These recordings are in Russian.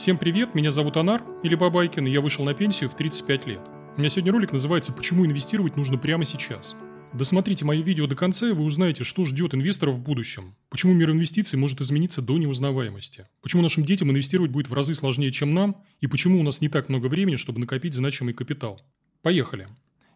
Всем привет, меня зовут Анар, или Бабайкин, и я вышел на пенсию в 35 лет. У меня сегодня ролик называется «Почему инвестировать нужно прямо сейчас?». Досмотрите мои видео до конца, и вы узнаете, что ждет инвесторов в будущем. Почему мир инвестиций может измениться до неузнаваемости. Почему нашим детям инвестировать будет в разы сложнее, чем нам. И почему у нас не так много времени, чтобы накопить значимый капитал. Поехали.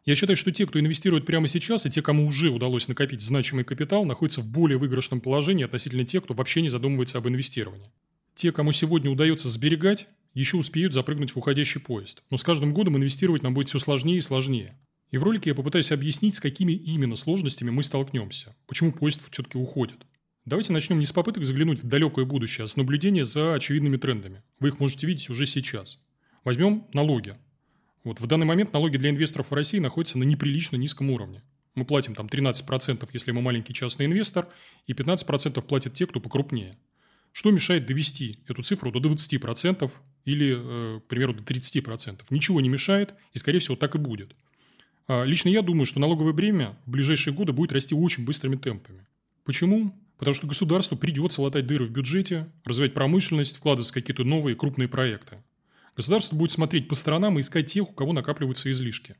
Я считаю, что те, кто инвестирует прямо сейчас, и те, кому уже удалось накопить значимый капитал, находятся в более выигрышном положении относительно тех, кто вообще не задумывается об инвестировании. Те, кому сегодня удается сберегать, еще успеют запрыгнуть в уходящий поезд. Но с каждым годом инвестировать нам будет все сложнее и сложнее. И в ролике я попытаюсь объяснить, с какими именно сложностями мы столкнемся. Почему поезд все-таки уходит. Давайте начнем не с попыток заглянуть в далекое будущее, а с наблюдения за очевидными трендами. Вы их можете видеть уже сейчас. Возьмем налоги. Вот в данный момент налоги для инвесторов в России находятся на неприлично низком уровне. Мы платим там 13%, если мы маленький частный инвестор, и 15% платят те, кто покрупнее – что мешает довести эту цифру до 20% или, э, к примеру, до 30%? Ничего не мешает, и, скорее всего, так и будет. А лично я думаю, что налоговое бремя в ближайшие годы будет расти очень быстрыми темпами. Почему? Потому что государству придется латать дыры в бюджете, развивать промышленность, вкладываться в какие-то новые крупные проекты. Государство будет смотреть по сторонам и искать тех, у кого накапливаются излишки.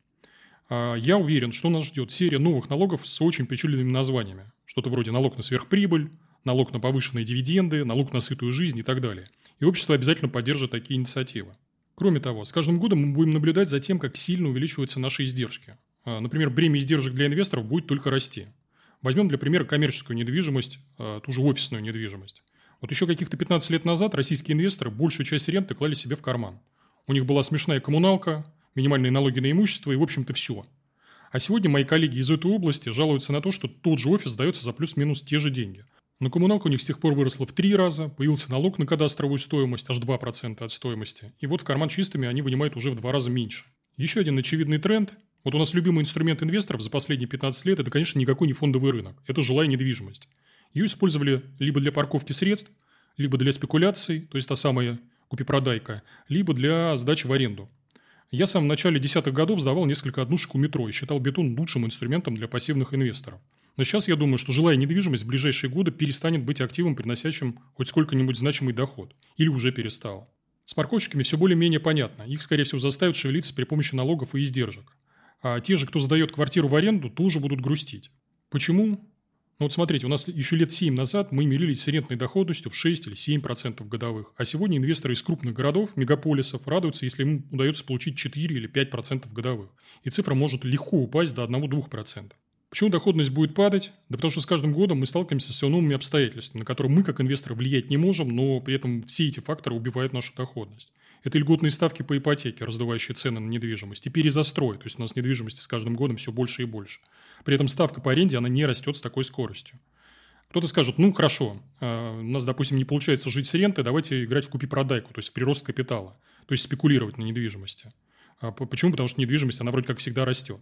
А я уверен, что нас ждет серия новых налогов с очень причудливыми названиями. Что-то вроде налог на сверхприбыль, налог на повышенные дивиденды, налог на сытую жизнь и так далее. И общество обязательно поддержит такие инициативы. Кроме того, с каждым годом мы будем наблюдать за тем, как сильно увеличиваются наши издержки. А, например, бремя издержек для инвесторов будет только расти. Возьмем для примера коммерческую недвижимость, а, ту же офисную недвижимость. Вот еще каких-то 15 лет назад российские инвесторы большую часть ренты клали себе в карман. У них была смешная коммуналка, минимальные налоги на имущество и, в общем-то, все. А сегодня мои коллеги из этой области жалуются на то, что тот же офис дается за плюс-минус те же деньги. Но коммуналка у них с тех пор выросла в три раза, появился налог на кадастровую стоимость, аж 2% от стоимости. И вот в карман чистыми они вынимают уже в два раза меньше. Еще один очевидный тренд. Вот у нас любимый инструмент инвесторов за последние 15 лет – это, конечно, никакой не фондовый рынок. Это жилая недвижимость. Ее использовали либо для парковки средств, либо для спекуляций, то есть та самая купи-продайка, либо для сдачи в аренду. Я сам в начале десятых годов сдавал несколько однушек у метро и считал бетон лучшим инструментом для пассивных инвесторов. Но сейчас я думаю, что жилая недвижимость в ближайшие годы перестанет быть активом, приносящим хоть сколько-нибудь значимый доход. Или уже перестала. С парковщиками все более-менее понятно. Их, скорее всего, заставят шевелиться при помощи налогов и издержек. А те же, кто сдает квартиру в аренду, тоже будут грустить. Почему? Ну вот смотрите, у нас еще лет 7 назад мы мирились с рентной доходностью в 6 или 7% годовых. А сегодня инвесторы из крупных городов, мегаполисов радуются, если им удается получить 4 или 5% годовых. И цифра может легко упасть до 1-2%. Почему доходность будет падать? Да потому что с каждым годом мы сталкиваемся с все новыми обстоятельствами, на которые мы, как инвесторы, влиять не можем, но при этом все эти факторы убивают нашу доходность. Это льготные ставки по ипотеке, раздувающие цены на недвижимость, и перезастрой, то есть у нас недвижимости с каждым годом все больше и больше. При этом ставка по аренде, она не растет с такой скоростью. Кто-то скажет, ну хорошо, а, у нас, допустим, не получается жить с ренты, давайте играть в купи-продайку, то есть прирост капитала, то есть спекулировать на недвижимости. А почему? Потому что недвижимость, она вроде как всегда растет.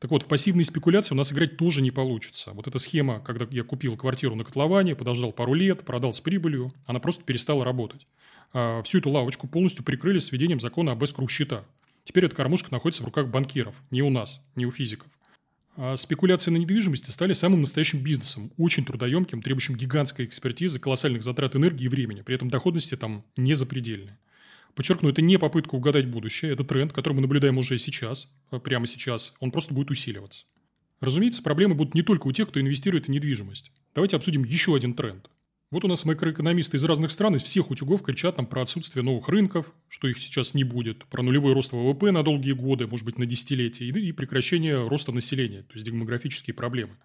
Так вот, в пассивные спекуляции у нас играть тоже не получится. Вот эта схема, когда я купил квартиру на котловане, подождал пару лет, продал с прибылью, она просто перестала работать. А всю эту лавочку полностью прикрыли введением закона об эскроу счета. Теперь эта кормушка находится в руках банкиров, не у нас, не у физиков. А спекуляции на недвижимости стали самым настоящим бизнесом, очень трудоемким, требующим гигантской экспертизы, колоссальных затрат энергии и времени. При этом доходности там не запредельные. Подчеркну, это не попытка угадать будущее, это тренд, который мы наблюдаем уже сейчас, э, прямо сейчас, он просто будет усиливаться. Разумеется, проблемы будут не только у тех, кто инвестирует в недвижимость. Давайте обсудим еще один тренд. Вот у нас макроэкономисты из разных стран, из всех утюгов кричат нам про отсутствие новых рынков, что их сейчас не будет, про нулевой рост ВВП на долгие годы, может быть, на десятилетия, и прекращение роста населения, то есть демографические проблемы.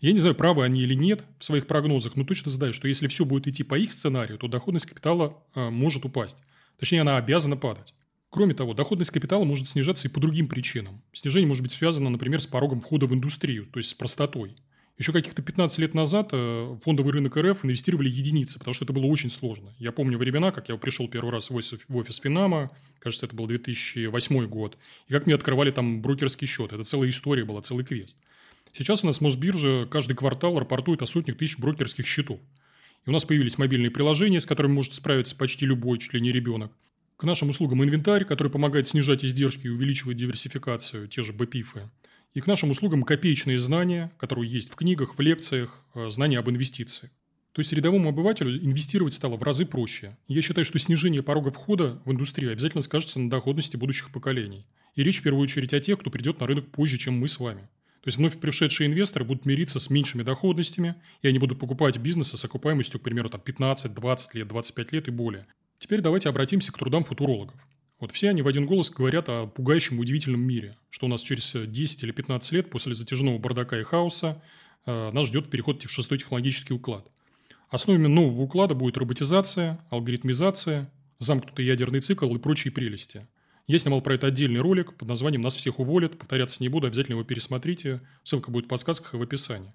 Я не знаю, правы они или нет в своих прогнозах, но точно знаю, что если все будет идти по их сценарию, то доходность капитала э, может упасть. Точнее, она обязана падать. Кроме того, доходность капитала может снижаться и по другим причинам. Снижение может быть связано, например, с порогом входа в индустрию, то есть с простотой. Еще каких-то 15 лет назад э, фондовый рынок РФ инвестировали единицы, потому что это было очень сложно. Я помню времена, как я пришел первый раз в офис, Финама, кажется, это был 2008 год, и как мне открывали там брокерский счет. Это целая история была, целый квест. Сейчас у нас Мосбиржа каждый квартал рапортует о сотнях тысяч брокерских счетов. И у нас появились мобильные приложения, с которыми может справиться почти любой, чуть ли ребенок. К нашим услугам инвентарь, который помогает снижать издержки и увеличивать диверсификацию, те же БПИФы. И к нашим услугам копеечные знания, которые есть в книгах, в лекциях, э, знания об инвестициях. То есть рядовому обывателю инвестировать стало в разы проще. Я считаю, что снижение порога входа в индустрию обязательно скажется на доходности будущих поколений. И речь в первую очередь о тех, кто придет на рынок позже, чем мы с вами. То есть вновь пришедшие инвесторы будут мириться с меньшими доходностями, и они будут покупать бизнесы с окупаемостью, к примеру, там 15, 20 лет, 25 лет и более. Теперь давайте обратимся к трудам футурологов. Вот все они в один голос говорят о пугающем удивительном мире, что у нас через 10 или 15 лет после затяжного бардака и хаоса э, нас ждет переход в шестой технологический уклад. Основами нового уклада будет роботизация, алгоритмизация, замкнутый ядерный цикл и прочие прелести. Я снимал про это отдельный ролик под названием «Нас всех уволят». Повторяться не буду, обязательно его пересмотрите. Ссылка будет в подсказках и в описании.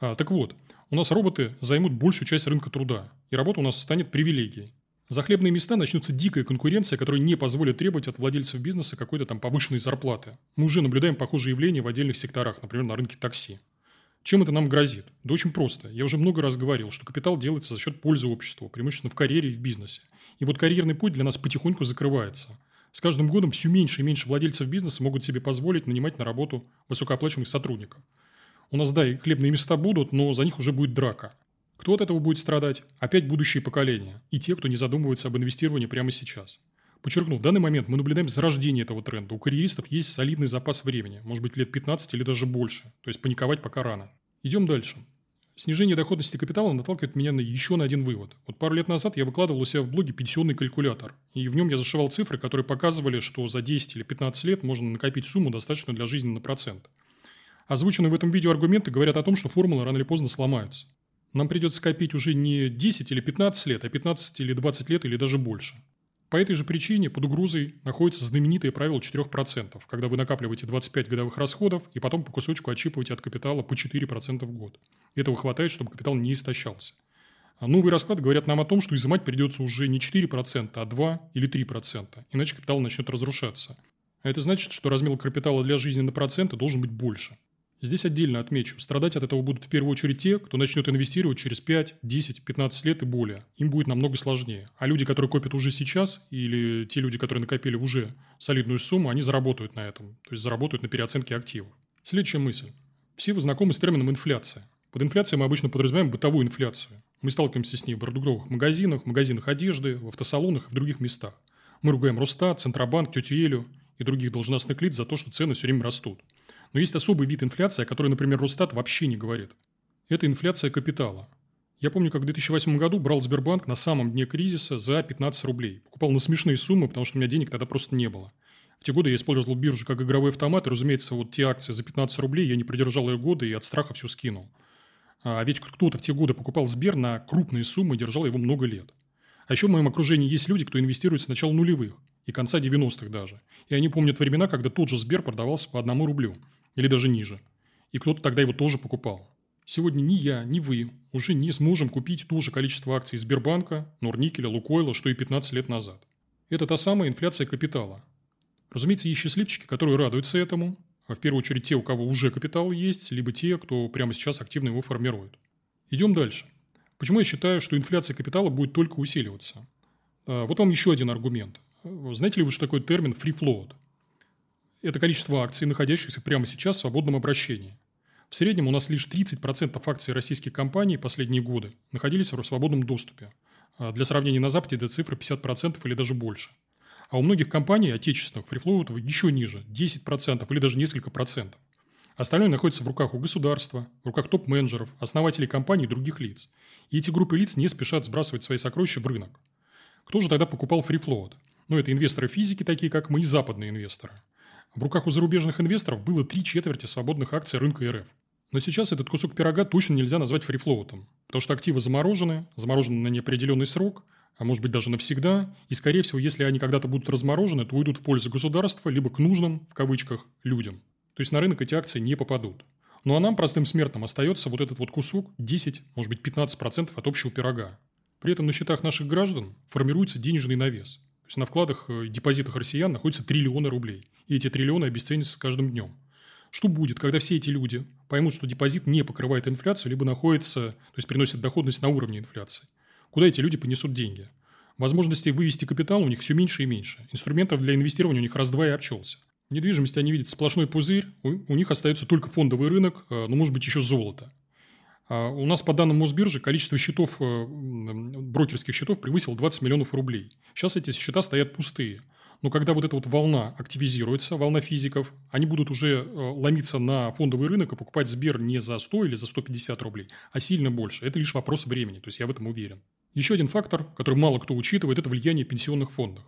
А, так вот, у нас роботы займут большую часть рынка труда, и работа у нас станет привилегией. За хлебные места начнется дикая конкуренция, которая не позволит требовать от владельцев бизнеса какой-то там повышенной зарплаты. Мы уже наблюдаем похожие явления в отдельных секторах, например, на рынке такси. Чем это нам грозит? Да очень просто. Я уже много раз говорил, что капитал делается за счет пользы обществу, преимущественно в карьере и в бизнесе. И вот карьерный путь для нас потихоньку закрывается. С каждым годом все меньше и меньше владельцев бизнеса могут себе позволить нанимать на работу высокооплачиваемых сотрудников. У нас, да, и хлебные места будут, но за них уже будет драка. Кто от этого будет страдать? Опять будущие поколения. И те, кто не задумывается об инвестировании прямо сейчас. Подчеркну, в данный момент мы наблюдаем зарождение этого тренда. У карьеристов есть солидный запас времени, может быть лет 15 или даже больше. То есть паниковать пока рано. Идем дальше. Снижение доходности капитала наталкивает меня на еще на один вывод. Вот пару лет назад я выкладывал у себя в блоге пенсионный калькулятор. И в нем я зашивал цифры, которые показывали, что за 10 или 15 лет можно накопить сумму, достаточную для жизни на процент. Озвученные в этом видео аргументы говорят о том, что формулы рано или поздно сломаются. Нам придется копить уже не 10 или 15 лет, а 15 или 20 лет или даже больше. По этой же причине под угрозой находится знаменитое правило 4%, когда вы накапливаете 25 годовых расходов и потом по кусочку отщипываете от капитала по 4% в год. Этого хватает, чтобы капитал не истощался. А новые расклады говорят нам о том, что изымать придется уже не 4%, а 2 или 3%, иначе капитал начнет разрушаться. А это значит, что размер капитала для жизни на проценты должен быть больше. Здесь отдельно отмечу, страдать от этого будут в первую очередь те, кто начнет инвестировать через 5, 10, 15 лет и более. Им будет намного сложнее. А люди, которые копят уже сейчас, или те люди, которые накопили уже солидную сумму, они заработают на этом. То есть заработают на переоценке активов. Следующая мысль. Все вы знакомы с термином инфляция. Под инфляцией мы обычно подразумеваем бытовую инфляцию. Мы сталкиваемся с ней в продуктовых магазинах, магазинах одежды, в автосалонах и в других местах. Мы ругаем Росстат, Центробанк, тетю Элю и других должностных лиц за то, что цены все время растут. Но есть особый вид инфляции, о которой, например, Росстат вообще не говорит. Это инфляция капитала. Я помню, как в 2008 году брал Сбербанк на самом дне кризиса за 15 рублей. Покупал на смешные суммы, потому что у меня денег тогда просто не было. В те годы я использовал биржу как игровой автомат, и, разумеется, вот те акции за 15 рублей я не продержал ее годы и от страха все скинул. А ведь кто-то в те годы покупал Сбер на крупные суммы и держал его много лет. А еще в моем окружении есть люди, кто инвестирует с начала нулевых и конца 90-х даже. И они помнят времена, когда тот же Сбер продавался по одному рублю или даже ниже. И кто-то тогда его тоже покупал. Сегодня ни я, ни вы уже не сможем купить то же количество акций Сбербанка, Норникеля, Лукойла, что и 15 лет назад. Это та самая инфляция капитала. Разумеется, есть счастливчики, которые радуются этому, а в первую очередь те, у кого уже капитал есть, либо те, кто прямо сейчас активно его формирует. Идем дальше. Почему я считаю, что инфляция капитала будет только усиливаться? А, вот вам еще один аргумент. Знаете ли вы, что такое термин free float? Это количество акций, находящихся прямо сейчас в свободном обращении. В среднем у нас лишь 30% акций российских компаний последние годы находились в свободном доступе. А для сравнения, на Западе эта цифра 50% или даже больше. А у многих компаний отечественных фрифлоутов еще ниже – 10% или даже несколько процентов. Остальное находится в руках у государства, в руках топ-менеджеров, основателей компаний и других лиц. И эти группы лиц не спешат сбрасывать свои сокровища в рынок. Кто же тогда покупал фрифлоут? Ну, это инвесторы физики, такие как мы, и западные инвесторы – в руках у зарубежных инвесторов было три четверти свободных акций рынка РФ. Но сейчас этот кусок пирога точно нельзя назвать фрифлоутом, потому что активы заморожены, заморожены на неопределенный срок, а может быть даже навсегда, и, скорее всего, если они когда-то будут разморожены, то уйдут в пользу государства, либо к нужным, в кавычках, людям. То есть на рынок эти акции не попадут. Ну а нам, простым смертным, остается вот этот вот кусок 10, может быть 15% от общего пирога. При этом на счетах наших граждан формируется денежный навес – есть на вкладах и депозитах россиян находятся триллионы рублей. И эти триллионы обесценятся с каждым днем. Что будет, когда все эти люди поймут, что депозит не покрывает инфляцию, либо находится, то есть приносит доходность на уровне инфляции? Куда эти люди понесут деньги? Возможностей вывести капитал у них все меньше и меньше. Инструментов для инвестирования у них раз-два и обчелся. В недвижимости они видят сплошной пузырь, у, у них остается только фондовый рынок, э, ну, может быть, еще золото. А у нас по данным Мосбиржи количество счетов, э, брокерских счетов превысило 20 миллионов рублей. Сейчас эти счета стоят пустые. Но когда вот эта вот волна активизируется, волна физиков, они будут уже э, ломиться на фондовый рынок и покупать Сбер не за 100 или за 150 рублей, а сильно больше. Это лишь вопрос времени, то есть я в этом уверен. Еще один фактор, который мало кто учитывает, это влияние пенсионных фондов.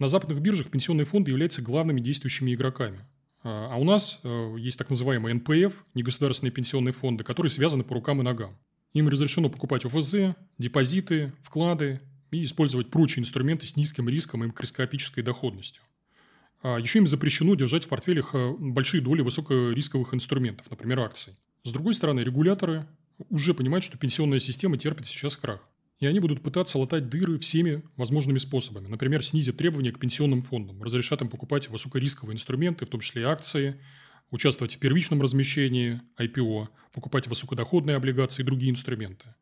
На западных биржах пенсионные фонды являются главными действующими игроками. А, а у нас э, есть так называемые НПФ, негосударственные пенсионные фонды, которые связаны по рукам и ногам. Им разрешено покупать ОФЗ, депозиты, вклады и использовать прочие инструменты с низким риском и микроскопической доходностью. А еще им запрещено держать в портфелях э, большие доли высокорисковых инструментов, например, акций. С другой стороны, регуляторы уже понимают, что пенсионная система терпит сейчас крах. И они будут пытаться латать дыры всеми возможными способами. Например, снизят требования к пенсионным фондам, разрешат им покупать высокорисковые инструменты, в том числе акции, участвовать в первичном размещении IPO, покупать высокодоходные облигации и другие инструменты.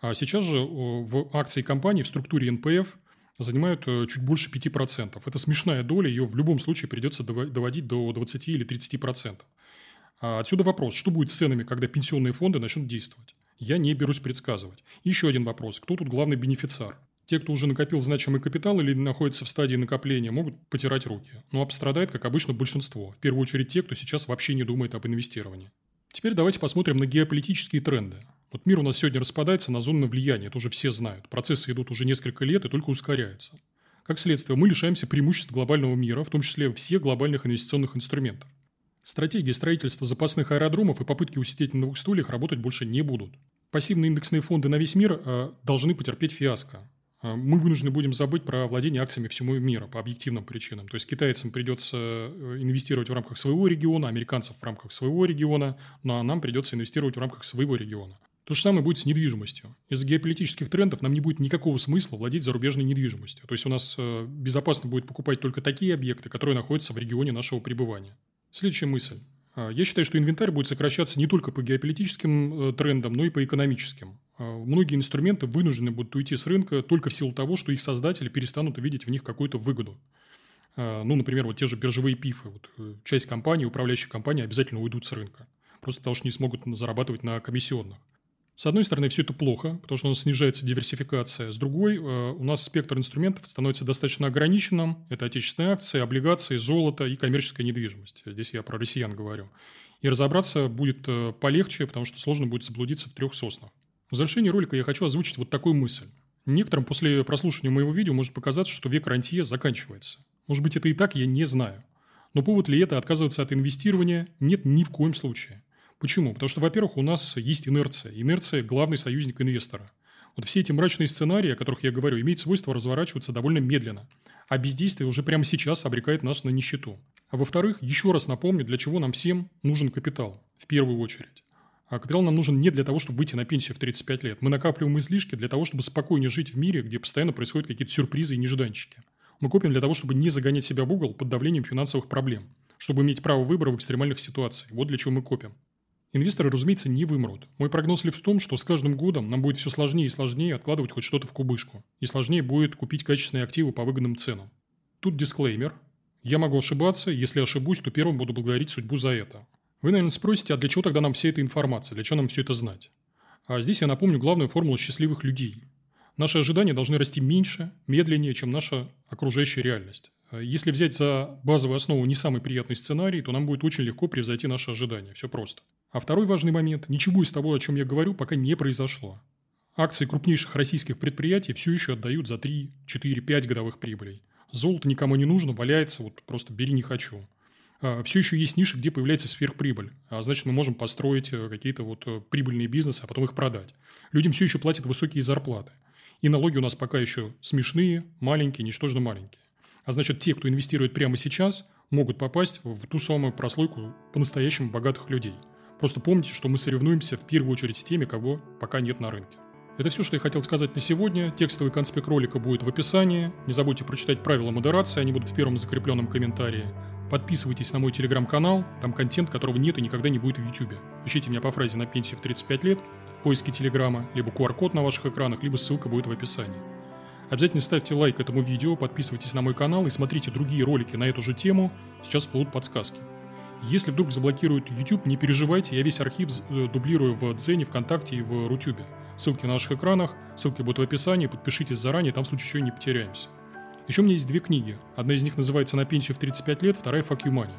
А сейчас же в акции компаний в структуре НПФ занимают э, чуть больше 5%. Это смешная доля, ее в любом случае придется доводить до 20 или 30%. А отсюда вопрос, что будет с ценами, когда пенсионные фонды начнут действовать? Я не берусь предсказывать. Еще один вопрос. Кто тут главный бенефициар? Те, кто уже накопил значимый капитал или находится в стадии накопления, могут потирать руки. Но обстрадает, как обычно, большинство. В первую очередь те, кто сейчас вообще не думает об инвестировании. Теперь давайте посмотрим на геополитические тренды. Вот мир у нас сегодня распадается на зоны влияния, это уже все знают. Процессы идут уже несколько лет и только ускоряются. Как следствие, мы лишаемся преимуществ глобального мира, в том числе всех глобальных инвестиционных инструментов. Стратегии строительства запасных аэродромов и попытки усидеть на двух стульях работать больше не будут. Пассивные индексные фонды на весь мир э, должны потерпеть фиаско. Э, мы вынуждены будем забыть про владение акциями всему мира по объективным причинам. То есть китайцам придется э, инвестировать в рамках своего региона, американцам в рамках своего региона, ну а нам придется инвестировать в рамках своего региона. То же самое будет с недвижимостью. Из-за геополитических трендов нам не будет никакого смысла владеть зарубежной недвижимостью. То есть у нас безопасно будет покупать только такие объекты, которые находятся в регионе нашего пребывания. Следующая мысль. А, я считаю, что инвентарь будет сокращаться не только по геополитическим э, трендам, но и по экономическим. А, многие инструменты вынуждены будут уйти с рынка только в силу того, что их создатели перестанут видеть в них какую-то выгоду. А, ну, например, вот те же биржевые пифы. Вот э, часть компаний, управляющих компаний обязательно уйдут с рынка. Просто потому что не смогут зарабатывать на комиссионных. С одной стороны, все это плохо, потому что у нас снижается диверсификация. С другой, э, у нас спектр инструментов становится достаточно ограниченным. Это отечественные акции, облигации, золото и коммерческая недвижимость. Здесь я про россиян говорю. И разобраться будет э, полегче, потому что сложно будет заблудиться в трех соснах. В завершении ролика я хочу озвучить вот такую мысль. Некоторым после прослушивания моего видео может показаться, что век рантье заканчивается. Может быть, это и так, я не знаю. Но повод ли это отказываться от инвестирования? Нет ни в коем случае. Почему? Потому что, во-первых, у нас есть инерция. Инерция – главный союзник инвестора. Вот все эти мрачные сценарии, о которых я говорю, имеют свойство разворачиваться довольно медленно. А бездействие уже прямо сейчас обрекает нас на нищету. А во-вторых, еще раз напомню, для чего нам всем нужен капитал. В первую очередь. А капитал нам нужен не для того, чтобы выйти на пенсию в 35 лет. Мы накапливаем излишки для того, чтобы спокойнее жить в мире, где постоянно происходят какие-то сюрпризы и нежданчики. Мы копим для того, чтобы не загонять себя в угол под давлением финансовых проблем. Чтобы иметь право выбора в экстремальных ситуациях. Вот для чего мы копим. Инвесторы, разумеется, не вымрут. Мой прогноз лишь в том, что с каждым годом нам будет все сложнее и сложнее откладывать хоть что-то в кубышку. И сложнее будет купить качественные активы по выгодным ценам. Тут дисклеймер. Я могу ошибаться, если ошибусь, то первым буду благодарить судьбу за это. Вы, наверное, спросите, а для чего тогда нам вся эта информация, для чего нам все это знать? А здесь я напомню главную формулу счастливых людей. Наши ожидания должны расти меньше, медленнее, чем наша окружающая реальность. Если взять за базовую основу не самый приятный сценарий, то нам будет очень легко превзойти наши ожидания. Все просто. А второй важный момент – ничего из того, о чем я говорю, пока не произошло. Акции крупнейших российских предприятий все еще отдают за 3, 4, 5 годовых прибылей. Золото никому не нужно, валяется, вот просто бери не хочу. А, все еще есть ниши, где появляется сверхприбыль. А значит, мы можем построить э, какие-то вот э, прибыльные бизнесы, а потом их продать. Людям все еще платят высокие зарплаты. И налоги у нас пока еще смешные, маленькие, ничтожно маленькие. А значит, те, кто инвестирует прямо сейчас, могут попасть в ту самую прослойку по-настоящему богатых людей – Просто помните, что мы соревнуемся в первую очередь с теми, кого пока нет на рынке. Это все, что я хотел сказать на сегодня. Текстовый конспект ролика будет в описании. Не забудьте прочитать правила модерации, они будут в первом закрепленном комментарии. Подписывайтесь на мой телеграм-канал, там контент, которого нет и никогда не будет в YouTube. Ищите меня по фразе на пенсию в 35 лет, в поиске телеграма, либо QR-код на ваших экранах, либо ссылка будет в описании. Обязательно ставьте лайк этому видео, подписывайтесь на мой канал и смотрите другие ролики на эту же тему, сейчас будут подсказки. Если вдруг заблокируют YouTube, не переживайте, я весь архив э, дублирую в Дзене, ВКонтакте и в Рутюбе. Ссылки на наших экранах, ссылки будут в описании, подпишитесь заранее, там в случае чего не потеряемся. Еще у меня есть две книги. Одна из них называется «На пенсию в 35 лет», вторая «Fuck you money».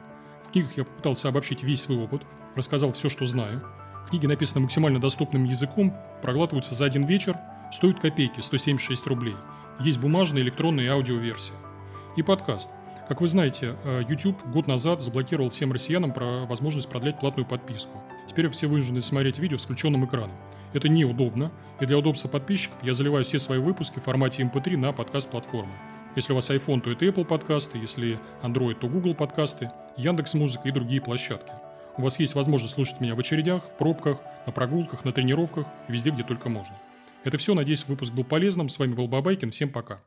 В книгах я попытался обобщить весь свой опыт, рассказал все, что знаю. Книги написаны максимально доступным языком, проглатываются за один вечер, стоят копейки, 176 рублей. Есть бумажная, электронная и аудиоверсия. И подкаст. Как вы знаете, э, YouTube год назад заблокировал всем россиянам про возможность продлять платную подписку. Теперь все вынуждены смотреть видео с включенным экраном. Это неудобно, и для удобства подписчиков я заливаю все свои выпуски в формате MP3 эм на подкаст-платформы. Если у вас iPhone, то это Apple подкасты, если Android, то Google подкасты, Яндекс Музыка и другие площадки. У вас есть возможность слушать меня в очередях, в пробках, на прогулках, на тренировках, везде, где только можно. Это все. Надеюсь, выпуск был полезным. С вами был Бабайкин. Всем пока.